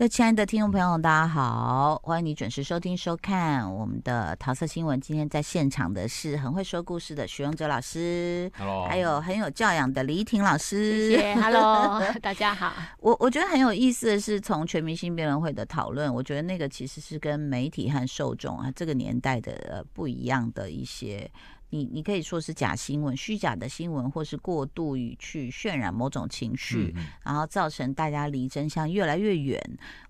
各位亲爱的听众朋友，大家好，欢迎你准时收听收看我们的桃色新闻。今天在现场的是很会说故事的徐荣哲老师，Hello，还有很有教养的李依婷老师，谢谢，Hello，大家好。我我觉得很有意思的是，从全明星辩论会的讨论，我觉得那个其实是跟媒体和受众啊这个年代的呃不一样的一些。你你可以说是假新闻、虚假的新闻，或是过度于去渲染某种情绪，嗯、然后造成大家离真相越来越远。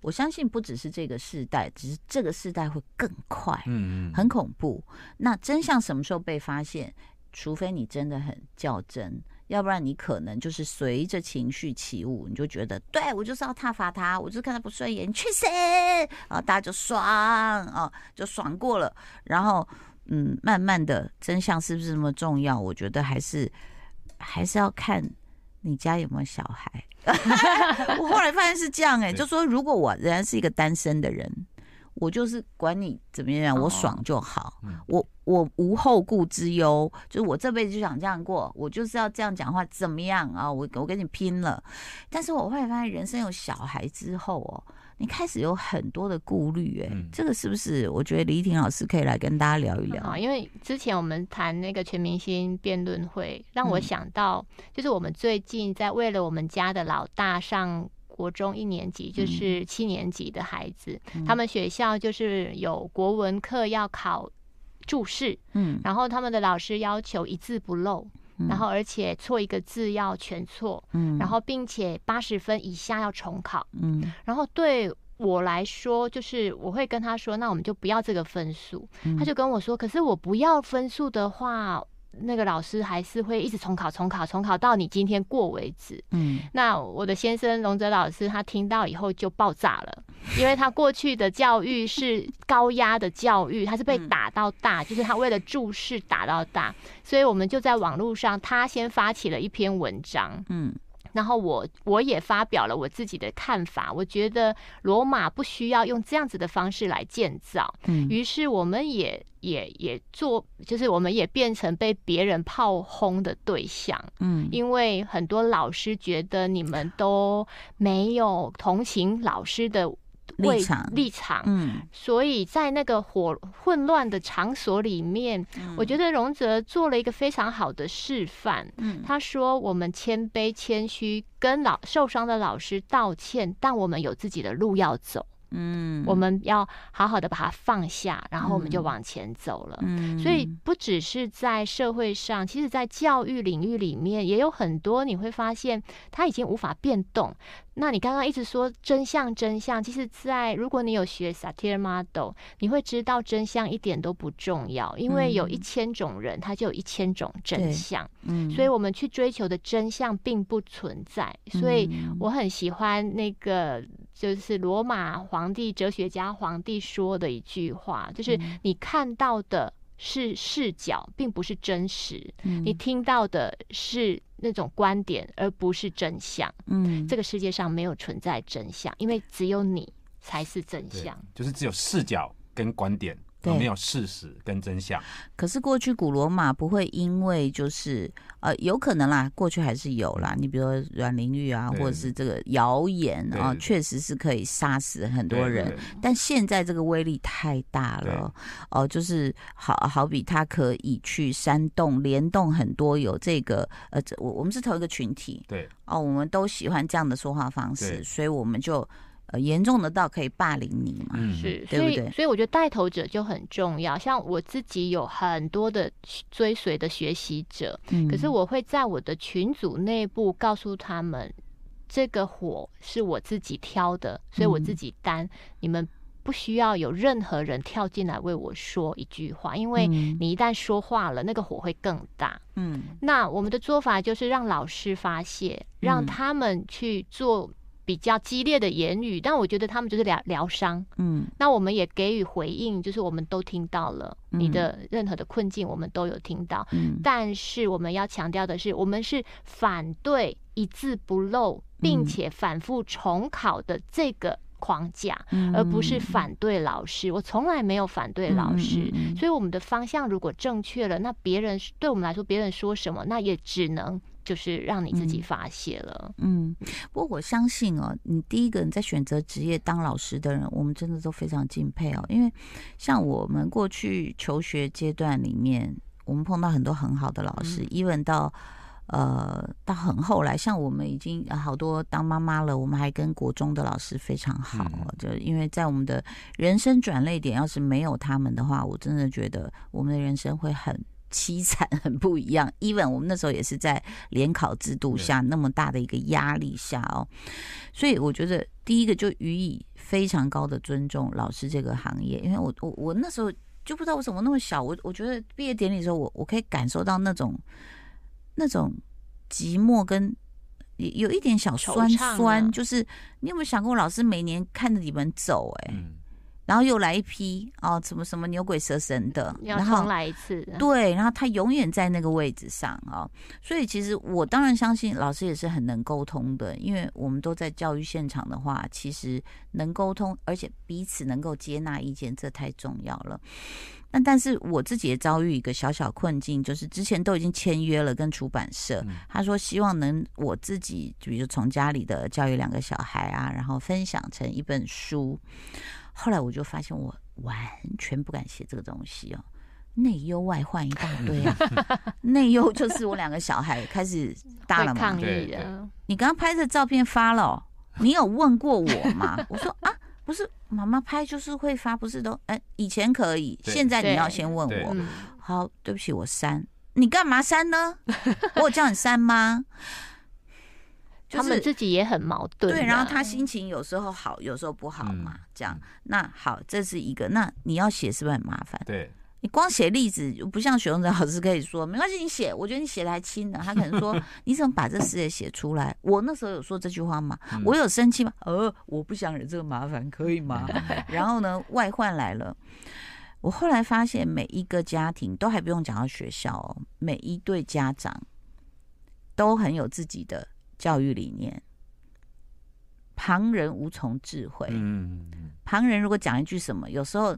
我相信不只是这个世代，只是这个世代会更快，嗯，很恐怖。那真相什么时候被发现？除非你真的很较真，要不然你可能就是随着情绪起舞，你就觉得对我就是要挞伐他，我就是看他不顺眼，你去死啊！大家就爽啊，就爽过了，然后。嗯，慢慢的真相是不是那么重要？我觉得还是还是要看你家有没有小孩。我后来发现是这样哎、欸，就说如果我仍然是一个单身的人，我就是管你怎么样，我爽就好，我我无后顾之忧，就是我这辈子就想这样过，我就是要这样讲话，怎么样啊？我我跟你拼了。但是我后来发现，人生有小孩之后哦。你开始有很多的顾虑，哎，这个是不是？我觉得李婷老师可以来跟大家聊一聊。啊，因为之前我们谈那个全明星辩论会，让我想到，就是我们最近在为了我们家的老大上国中一年级，就是七年级的孩子，他们学校就是有国文课要考注释，嗯，然后他们的老师要求一字不漏，然后而且错一个字要全错，嗯，然后并且八十分以下要重考，嗯，然后对我来说，就是我会跟他说，那我们就不要这个分数，他就跟我说，可是我不要分数的话。那个老师还是会一直重考、重考、重考到你今天过为止。嗯，那我的先生龙泽老师他听到以后就爆炸了，因为他过去的教育是高压的教育，他是被打到大，就是他为了注视打到大，所以我们就在网络上，他先发起了一篇文章。嗯。然后我我也发表了我自己的看法，我觉得罗马不需要用这样子的方式来建造。嗯，于是我们也也也做，就是我们也变成被别人炮轰的对象。嗯，因为很多老师觉得你们都没有同情老师的。立场立场，嗯，所以在那个火混乱的场所里面，嗯，我觉得荣泽做了一个非常好的示范。嗯，他说：“我们谦卑谦虚，跟老受伤的老师道歉，但我们有自己的路要走。”嗯，我们要好好的把它放下，然后我们就往前走了。嗯，所以不只是在社会上，其实在教育领域里面也有很多，你会发现它已经无法变动。那你刚刚一直说真相，真相，其实，在如果你有学 Satir Model，你会知道真相一点都不重要，因为有一千种人，他就有一千种真相。嗯，所以我们去追求的真相并不存在。所以我很喜欢那个。就是罗马皇帝、哲学家皇帝说的一句话，就是你看到的是视角，并不是真实；你听到的是那种观点，而不是真相。嗯，这个世界上没有存在真相，因为只有你才是真相。就是只有视角跟观点。有没有事实跟真相？可是过去古罗马不会因为就是呃，有可能啦，过去还是有啦。你比如说阮玲玉啊，或者是这个谣言啊，确实是可以杀死很多人。但现在这个威力太大了哦，呃，就是好好比他可以去煽动、联动很多有这个呃，我我们是同一个群体，对哦，呃，我们都喜欢这样的说话方式，所以我们就。呃，严重的到可以霸凌你嘛？是，对不对？所以我觉得带头者就很重要。像我自己有很多的追随的学习者，嗯，可是我会在我的群组内部告诉他们，这个火是我自己挑的，所以我自己担。嗯，你们不需要有任何人跳进来为我说一句话，因为你一旦说话了，那个火会更大。嗯，那我们的做法就是让老师发泄，让他们去做。比较激烈的言语，但我觉得他们就是疗疗伤。嗯，那我们也给予回应，就是我们都听到了你的任何的困境，我们都有听到。嗯，但是我们要强调的是，我们是反对一字不漏，并且反复重考的这个框架，而不是反对老师。我从来没有反对老师，所以我们的方向如果正确了，那别人对我们来说，别人说什么，那也只能。就是让你自己发泄了。嗯，不过我相信哦，你第一个你在选择职业当老师的人，我们真的都非常敬佩哦，因为像我们过去求学阶段里面，我们碰到很多很好的老师，一问、嗯、到。呃，到很后来，像我们已经好多当妈妈了，我们还跟国中的老师非常好，嗯、就因为在我们的人生转捩点，要是没有他们的话，我真的觉得我们的人生会很凄惨，很不一样。even 我们那时候也是在联考制度下那么大的一个压力下哦，所以我觉得第一个就予以非常高的尊重老师这个行业，因为我我我那时候就不知道为什么那么小，我我觉得毕业典礼的时候，我我可以感受到那种。那种寂寞跟有一点小酸酸，就是你有没有想过，老师每年看着你们走，欸，哎，嗯，然后又来一批哦，什么什么牛鬼蛇神的，然后来一次，对，然后他永远在那个位置上啊，哦，所以其实我当然相信老师也是很能沟通的，因为我们都在教育现场的话，其实能沟通，而且彼此能够接纳意见，这太重要了。那但是我自己也遭遇一个小小困境，就是之前都已经签约了跟出版社，他说希望能我自己，比如从家里的教育两个小孩啊，然后分享成一本书。后来我就发现我完全不敢写这个东西哦，内忧外患一大堆啊。内忧就是我两个小孩开始大了嘛，抗议了。你刚刚拍的照片发了哦，你有问过我吗？我说啊。不是妈妈拍就是会发，不是都哎、欸、以前可以，对现在你要先问我。好，对不起，我删。你干嘛删呢？我有叫你删吗？就是、他们自己也很矛盾。对，然后他心情有时候好，有时候不好嘛，嗯、这样。那好，这是一个。那你要写是不是很麻烦？对。你光写例子，不像许荣哲老师可以说没关系，你写，我觉得你写的还轻的。他可能说 你怎么把这事也写出来？我那时候有说这句话吗？我有生气吗？呃，我不想惹这个麻烦，可以吗？然后呢，外患来了。我后来发现，每一个家庭都还不用讲到学校哦，每一对家长都很有自己的教育理念。旁人无从智慧。嗯，旁人如果讲一句什么，有时候。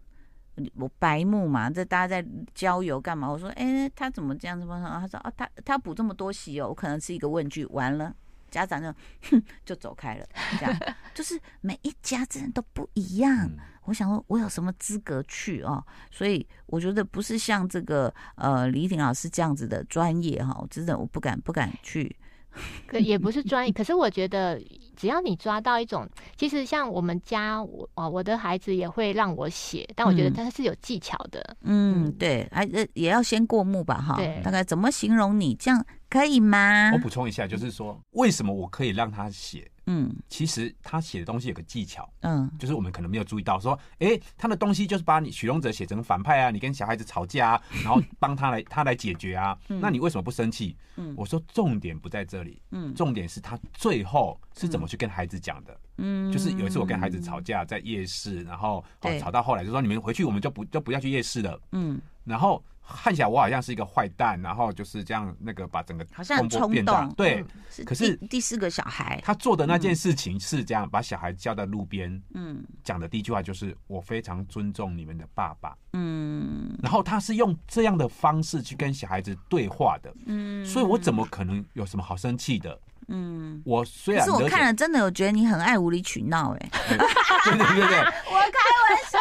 我白目嘛，这大家在郊游干嘛？我说，哎、欸，他怎么这样子？他说，啊，他他补这么多习哦，我可能是一个问句。完了，家长就哼 就走开了。这样 就是每一家子人都不一样。我想说，我有什么资格去哦？所以我觉得不是像这个呃李婷老师这样子的专业哈，我真的我不敢不敢去。可也不是专业，可是我觉得。只要你抓到一种，其实像我们家，我啊，我的孩子也会让我写，但我觉得他是有技巧的。嗯，嗯对，哎也要先过目吧，哈。对，大概怎么形容你这样可以吗？我补充一下，就是说，为什么我可以让他写？嗯，其实他写的东西有个技巧，嗯，就是我们可能没有注意到，说，哎、欸，他的东西就是把你许荣哲写成反派啊，你跟小孩子吵架啊，然后帮他来他来解决啊，嗯、那你为什么不生气？嗯，我说重点不在这里，嗯，重点是他最后是怎么去跟孩子讲的，嗯，就是有一次我跟孩子吵架在夜市，然后吵到后来就说你们回去我们就不就不要去夜市了，嗯，然后。看起来我好像是一个坏蛋，然后就是这样，那个把整个好像很冲动，对。嗯、可是第四个小孩，他做的那件事情是这样，把小孩叫在路边，嗯，讲的第一句话就是“我非常尊重你们的爸爸”，嗯。然后他是用这样的方式去跟小孩子对话的，嗯。所以我怎么可能有什么好生气的？嗯，我虽然可是我看了真的有觉得你很爱无理取闹，哎，对对对对，我开玩笑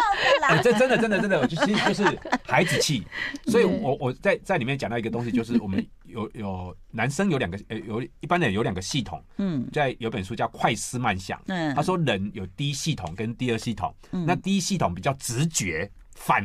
的啦，这真的真的真的，就是就是孩子气，所以我我在在里面讲到一个东西，就是我们有有男生有两个呃有一般人有两个系统，嗯，在有本书叫快思慢想，嗯，他说人有第一系统跟第二系统，那第一系统比较直觉。反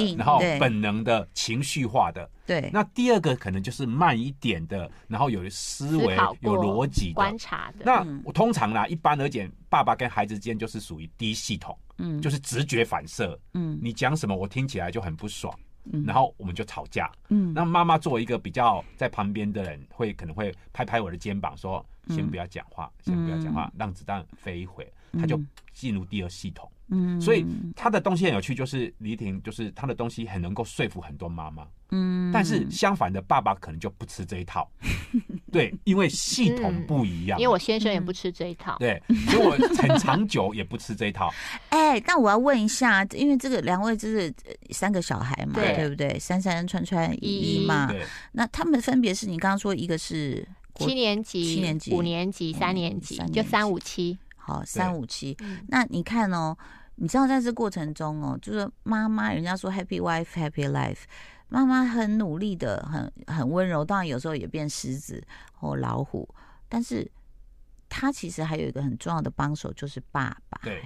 应，然后本能的情绪化的，对。那第二个可能就是慢一点的，然后有思维、有逻辑的、观察的。那我通常啦，一般而言，爸爸跟孩子之间就是属于低系统，嗯，就是直觉反射，嗯，你讲什么我听起来就很不爽，嗯，然后我们就吵架，嗯。那妈妈作为一个比较在旁边的人，会可能会拍拍我的肩膀说：“先不要讲话，先不要讲话，让子弹飞一会。”他就进入第二系统。嗯，所以他的东西很有趣，就是李婷，就是他的东西很能够说服很多妈妈。嗯，但是相反的，爸爸可能就不吃这一套。对，因为系统不一样。因为我先生也不吃这一套。对，所以我很长久也不吃这一套。哎，那我要问一下，因为这个两位就是三个小孩嘛，对不对？三三、川川、一一嘛。那他们分别是你刚刚说一个是。七年级、七年级、五年级、三年级，就三五七。好，三五七。那你看哦，你知道在这过程中哦，就是妈妈，人家说 Happy Wife Happy Life，妈妈很努力的，很很温柔，当然有时候也变狮子或老虎，但是她其实还有一个很重要的帮手，就是爸爸。对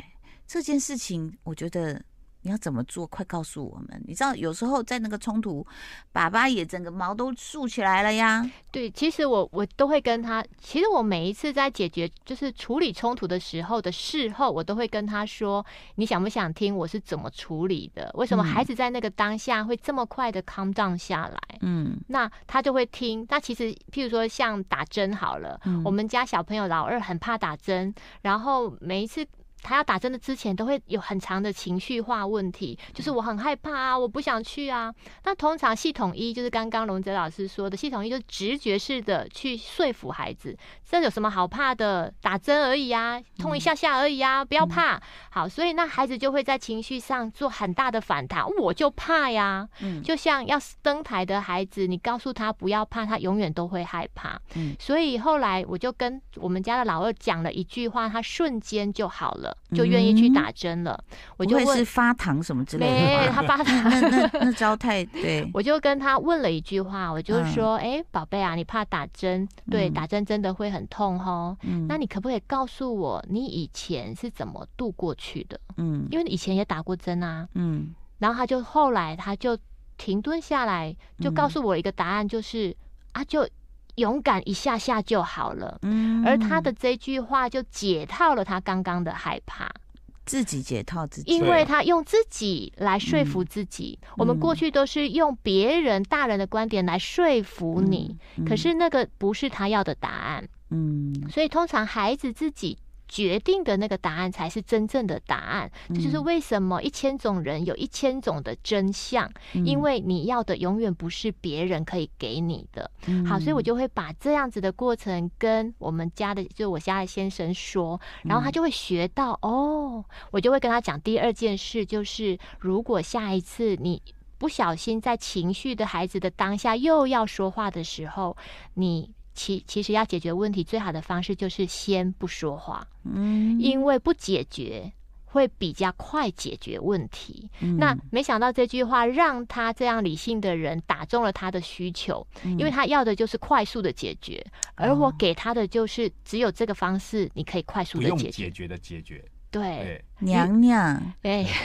这件事情，我觉得。你要怎么做？快告诉我们！你知道有时候在那个冲突，爸爸也整个毛都竖起来了呀。对，其实我我都会跟他，其实我每一次在解决就是处理冲突的时候的事后，我都会跟他说：你想不想听我是怎么处理的？为什么孩子在那个当下会这么快的 calm down 下来？嗯，那他就会听。那其实譬如说像打针好了，嗯，我们家小朋友老二很怕打针，然后每一次。他要打针的之前都会有很长的情绪化问题，就是我很害怕啊，我不想去啊。那通常系统一就是刚刚龙泽老师说的，系统一就是直觉式的去说服孩子，这有什么好怕的？打针而已啊，痛一下下而已啊，不要怕。好，所以那孩子就会在情绪上做很大的反弹，我就怕呀。嗯，就像要登台的孩子，你告诉他不要怕，他永远都会害怕。嗯，所以后来我就跟我们家的老二讲了一句话，他瞬间就好了。就愿意去打针了，嗯、我就问是发糖什么之类的，他发糖那那那 招太对，我就跟他问了一句话，我就说，哎、嗯，宝贝啊，你怕打针？对，打针真的会很痛哦。嗯、那你可不可以告诉我，你以前是怎么度过去的？嗯，因为以前也打过针啊。嗯，然后他就后来他就停顿下来，就告诉我一个答案，就是、嗯、啊，就。勇敢一下下就好了，嗯，而他的这句话就解套了他刚刚的害怕，自己解套自己，因为他用自己来说服自己。嗯、我们过去都是用别人大人的观点来说服你，嗯。嗯、可是那个不是他要的答案，嗯，所以通常孩子自己。决定的那个答案才是真正的答案，这就是为什么一千种人有一千种的真相，因为你要的永远不是别人可以给你的。好，所以我就会把这样子的过程跟我们家的，就我家的先生说，然后他就会学到哦，我就会跟他讲第二件事，就是如果下一次你不小心在情绪的孩子的当下又要说话的时候，你。其其实要解决问题最好的方式就是先不说话，嗯，因为不解决会比较快解决问题。嗯、那没想到这句话让他这样理性的人打中了他的需求，嗯、因为他要的就是快速的解决，而我给他的就是只有这个方式，你可以快速的解决，解决的解决。对，对娘娘，对。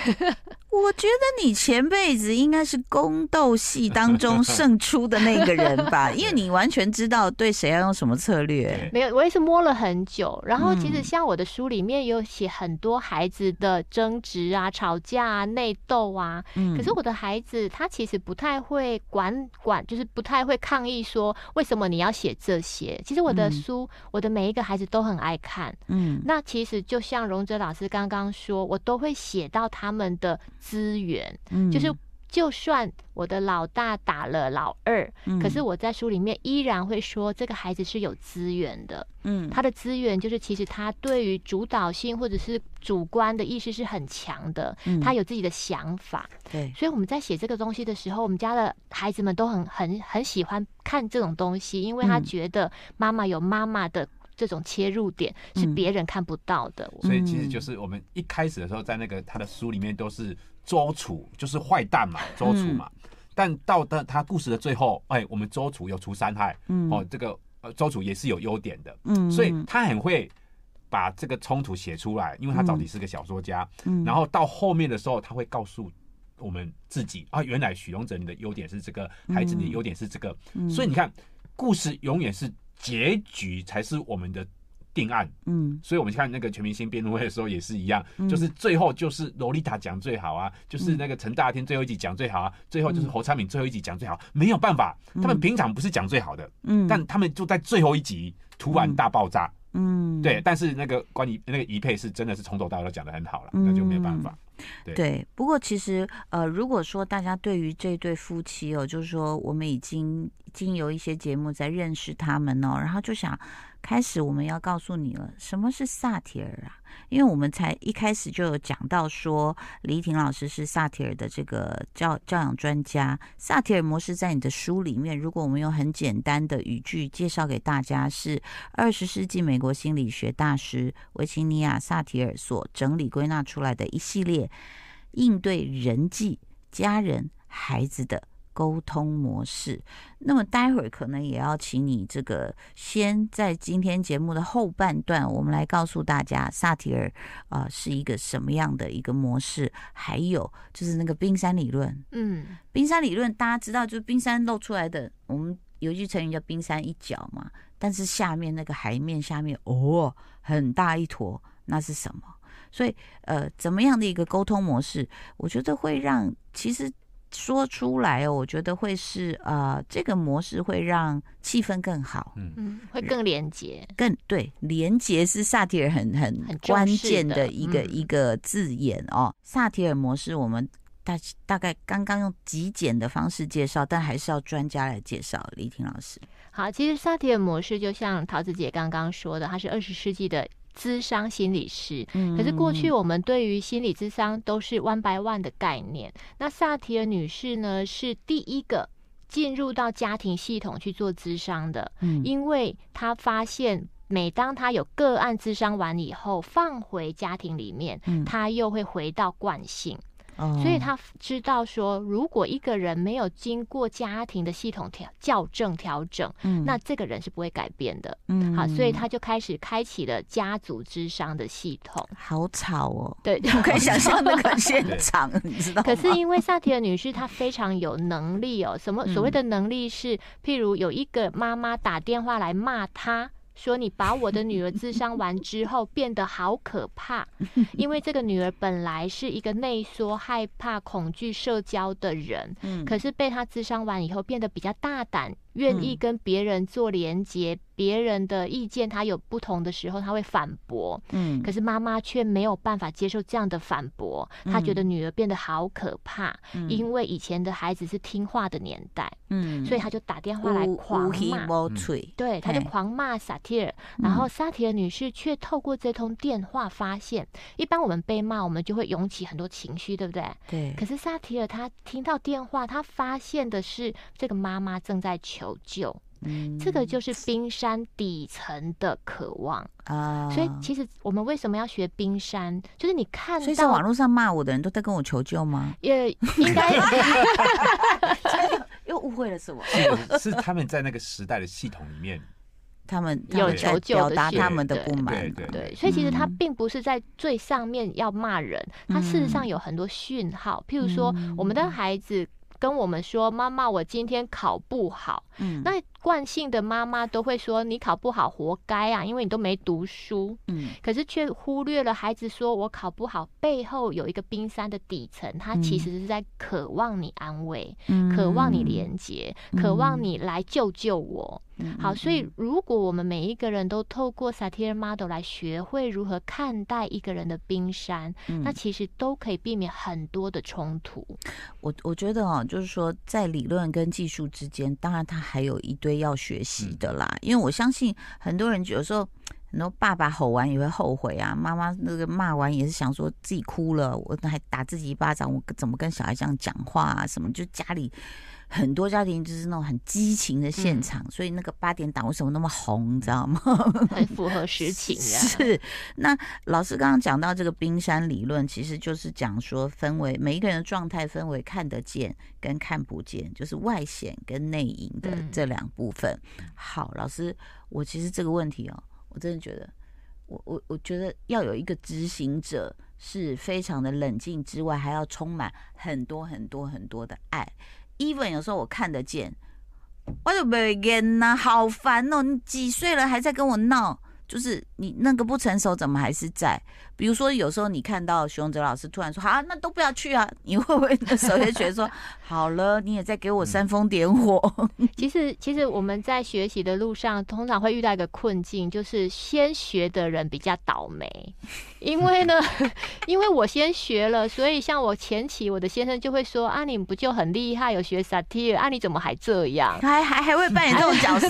我觉得你前辈子应该是宫斗戏当中胜出的那个人吧，因为你完全知道对谁要用什么策略。没有，我也是摸了很久。然后其实像我的书里面有写很多孩子的争执啊、吵架啊、内斗啊。嗯。可是我的孩子他其实不太会管管，就是不太会抗议说为什么你要写这些。其实我的书，嗯、我的每一个孩子都很爱看。嗯。那其实就像荣哲老师刚刚说，我都会写到他们的。资源，嗯，就是就算我的老大打了老二，嗯，可是我在书里面依然会说这个孩子是有资源的，嗯，他的资源就是其实他对于主导性或者是主观的意识是很强的，嗯，他有自己的想法，对，所以我们在写这个东西的时候，我们家的孩子们都很很很喜欢看这种东西，因为他觉得妈妈有妈妈的。这种切入点是别人看不到的，所以其实就是我们一开始的时候，在那个他的书里面都是周楚，就是坏蛋嘛，周楚嘛。但到的他故事的最后，哎，我们周楚有除三害，嗯。哦，这个呃周楚也是有优点的，嗯，所以他很会把这个冲突写出来，因为他到底是个小说家，嗯。然后到后面的时候，他会告诉我们自己啊，原来许荣哲你的优点是这个，孩子你的优点是这个，所以你看，故事永远是。结局才是我们的定案，嗯，所以我们看那个全明星辩论会的时候也是一样，嗯、就是最后就是萝莉塔讲最好啊，嗯、就是那个陈大天最后一集讲最好啊，嗯、最后就是侯昌敏最后一集讲最好，没有办法，他们平常不是讲最好的，嗯，但他们就在最后一集突然大爆炸，嗯，对，但是那个关于那个宜佩是真的是从头到尾都讲的很好了，嗯、那就没有办法。对，对，不过其实呃，如果说大家对于这对夫妻哦，就是说我们已经已经有一些节目在认识他们哦，然后就想开始我们要告诉你了，什么是萨提尔啊？因为我们才一开始就有讲到说，李婷老师是萨提尔的这个教教养专家。萨提尔模式在你的书里面，如果我们用很简单的语句介绍给大家，是二十世纪美国心理学大师维吉尼亚·萨提尔所整理归纳出来的一系列应对人际、家人、孩子的。沟通模式，那么待会儿可能也要请你这个先在今天节目的后半段，我们来告诉大家萨提尔啊是一个什么样的一个模式，还有就是那个冰山理论。嗯，冰山理论大家知道，就是冰山露出来的，我们有一句成语叫冰山一角嘛，但是下面那个海面下面哦很大一坨，那是什么？所以呃，怎么样的一个沟通模式，我觉得会让其实。说出来哦，我觉得会是呃，这个模式会让气氛更好，嗯，会更廉洁，更对，廉洁是萨提尔很很关键的一个、嗯、一个字眼哦。萨提尔模式，我们大大概刚刚用极简的方式介绍，但还是要专家来介绍。李婷老师，好，其实萨提尔模式就像桃子姐刚刚说的，它是二十世纪的。咨商心理师，可是过去我们对于心理咨商都是 one by one 的概念。那萨提尔女士呢，是第一个进入到家庭系统去做咨商的，嗯。因为她发现，每当她有个案咨商完以后，放回家庭里面，她又会回到惯性。所以他知道说，如果一个人没有经过家庭的系统调校正调整，嗯，那这个人是不会改变的，嗯，好，所以他就开始开启了家族智商的系统。好吵哦，对，我可以想象那个现场，你知道吗？可是因为萨提尔女士她非常有能力哦，什么所谓的能力是，譬如有一个妈妈打电话来骂她。说你把我的女儿咨商完之后变得好可怕，因为这个女儿本来是一个内缩、害怕、恐惧社交的人，可是被她咨商完以后变得比较大胆。愿意跟别人做连接，别人的意见他有不同的时候，他会反驳。嗯，可是妈妈却没有办法接受这样的反驳，她觉得女儿变得好可怕。嗯，因为以前的孩子是听话的年代。嗯，所以他就打电话来狂骂。对，他就狂骂萨提尔。然后萨提尔女士却透过这通电话发现，一般我们被骂，我们就会涌起很多情绪，对不对？对。可是萨提尔她听到电话，她发现的是这个妈妈正在求。求救，嗯，这个就是冰山底层的渴望啊。所以其实我们为什么要学冰山？就是你看到，所以在网络上骂我的人都在跟我求救吗？也应该 又误会了什么？是是他们在那个时代的系统里面，他们有求救，表达他们的不满。对对，对，对，所以其实他并不是在最上面要骂人，他事实上有很多讯号，譬如说我们的孩子。跟我们说，妈妈，我今天考不好。嗯，那惯性的妈妈都会说，你考不好活该啊，因为你都没读书。嗯，可是却忽略了孩子说我考不好背后有一个冰山的底层，他其实是在渴望你安慰，嗯，渴望你连接，嗯，渴望你来救救我。好，所以如果我们每一个人都透过 satire model 来学会如何看待一个人的冰山，嗯、那其实都可以避免很多的冲突。我我觉得哦，就是说在理论跟技术之间，当然他还有一堆要学习的啦。嗯、因为我相信很多人有时候很多爸爸吼完也会后悔啊，妈妈那个骂完也是想说自己哭了，我还打自己一巴掌，我怎么跟小孩这样讲话啊？什么就家里。很多家庭就是那种很激情的现场，嗯、所以那个八点档为什么那么红，你知道吗？很符合实情呀。是，那老师刚刚讲到这个冰山理论，其实就是讲说分为每一个人的状态分为看得见跟看不见，就是外显跟内隐的这两部分。嗯、好，老师，我其实这个问题哦，我真的觉得，我我我觉得要有一个执行者是非常的冷静之外，还要充满很多很多很多的爱。even 有时候我看得见，我就没跟呐，好烦哦！你几岁了还在跟我闹？就是你那个不成熟怎么还是在？比如说有时候你看到徐荣哲老师突然说好，那都不要去啊，你会不会那时候就觉得说好了，你也在给我煽风点火？其实其实我们在学习的路上，通常会遇到一个困境，就是先学的人比较倒霉，因为呢，因为我先学了，所以像我前期我的先生就会说啊，你不就很厉害，有学萨提尔啊，你怎么还这样？还还还会扮演这种角色，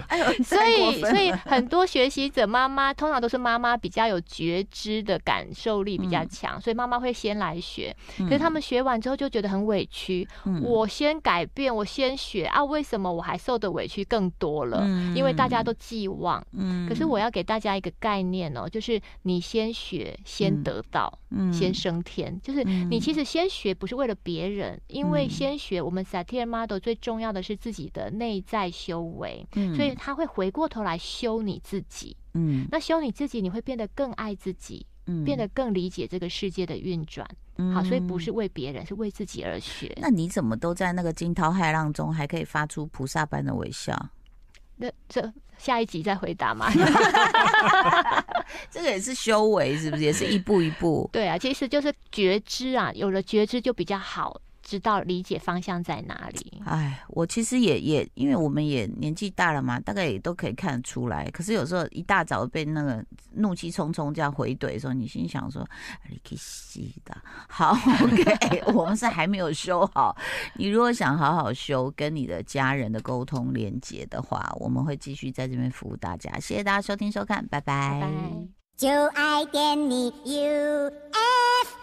所以所以很多学习者妈妈通常都是妈妈比较有觉知的感受力比较强，嗯、所以妈妈会先来学。可是他们学完之后就觉得很委屈，嗯、我先改变，我先学啊，为什么我还受的委屈更多了？嗯、因为大家都寄望。嗯、可是我要给大家一个概念哦，就是你先学，先得到，嗯、先升天。就是你其实先学不是为了别人，因为先学我们 Satir Model 最重要的是自己的内在修为，嗯、所以他会回过头来修你自己。嗯，那修你自己，你会变得更爱自己，嗯，变得更理解这个世界的运转。嗯，好，所以不是为别人，是为自己而学。那你怎么都在那个惊涛骇浪中，还可以发出菩萨般的微笑？那这下一集再回答嘛？这个也是修为，是不是？也是一步一步。对啊，其实就是觉知啊，有了觉知就比较好。知道理解方向在哪里？哎，我其实也也，因为我们也年纪大了嘛，大概也都可以看得出来。可是有时候一大早被那个怒气冲冲这样回怼的时候，你心想说：“你可以洗的。”好，OK，我们是还没有修好。你如果想好好修，跟你的家人的沟通连接的话，我们会继续在这边服务大家。谢谢大家收听收看，拜拜。拜拜。就爱点你 U。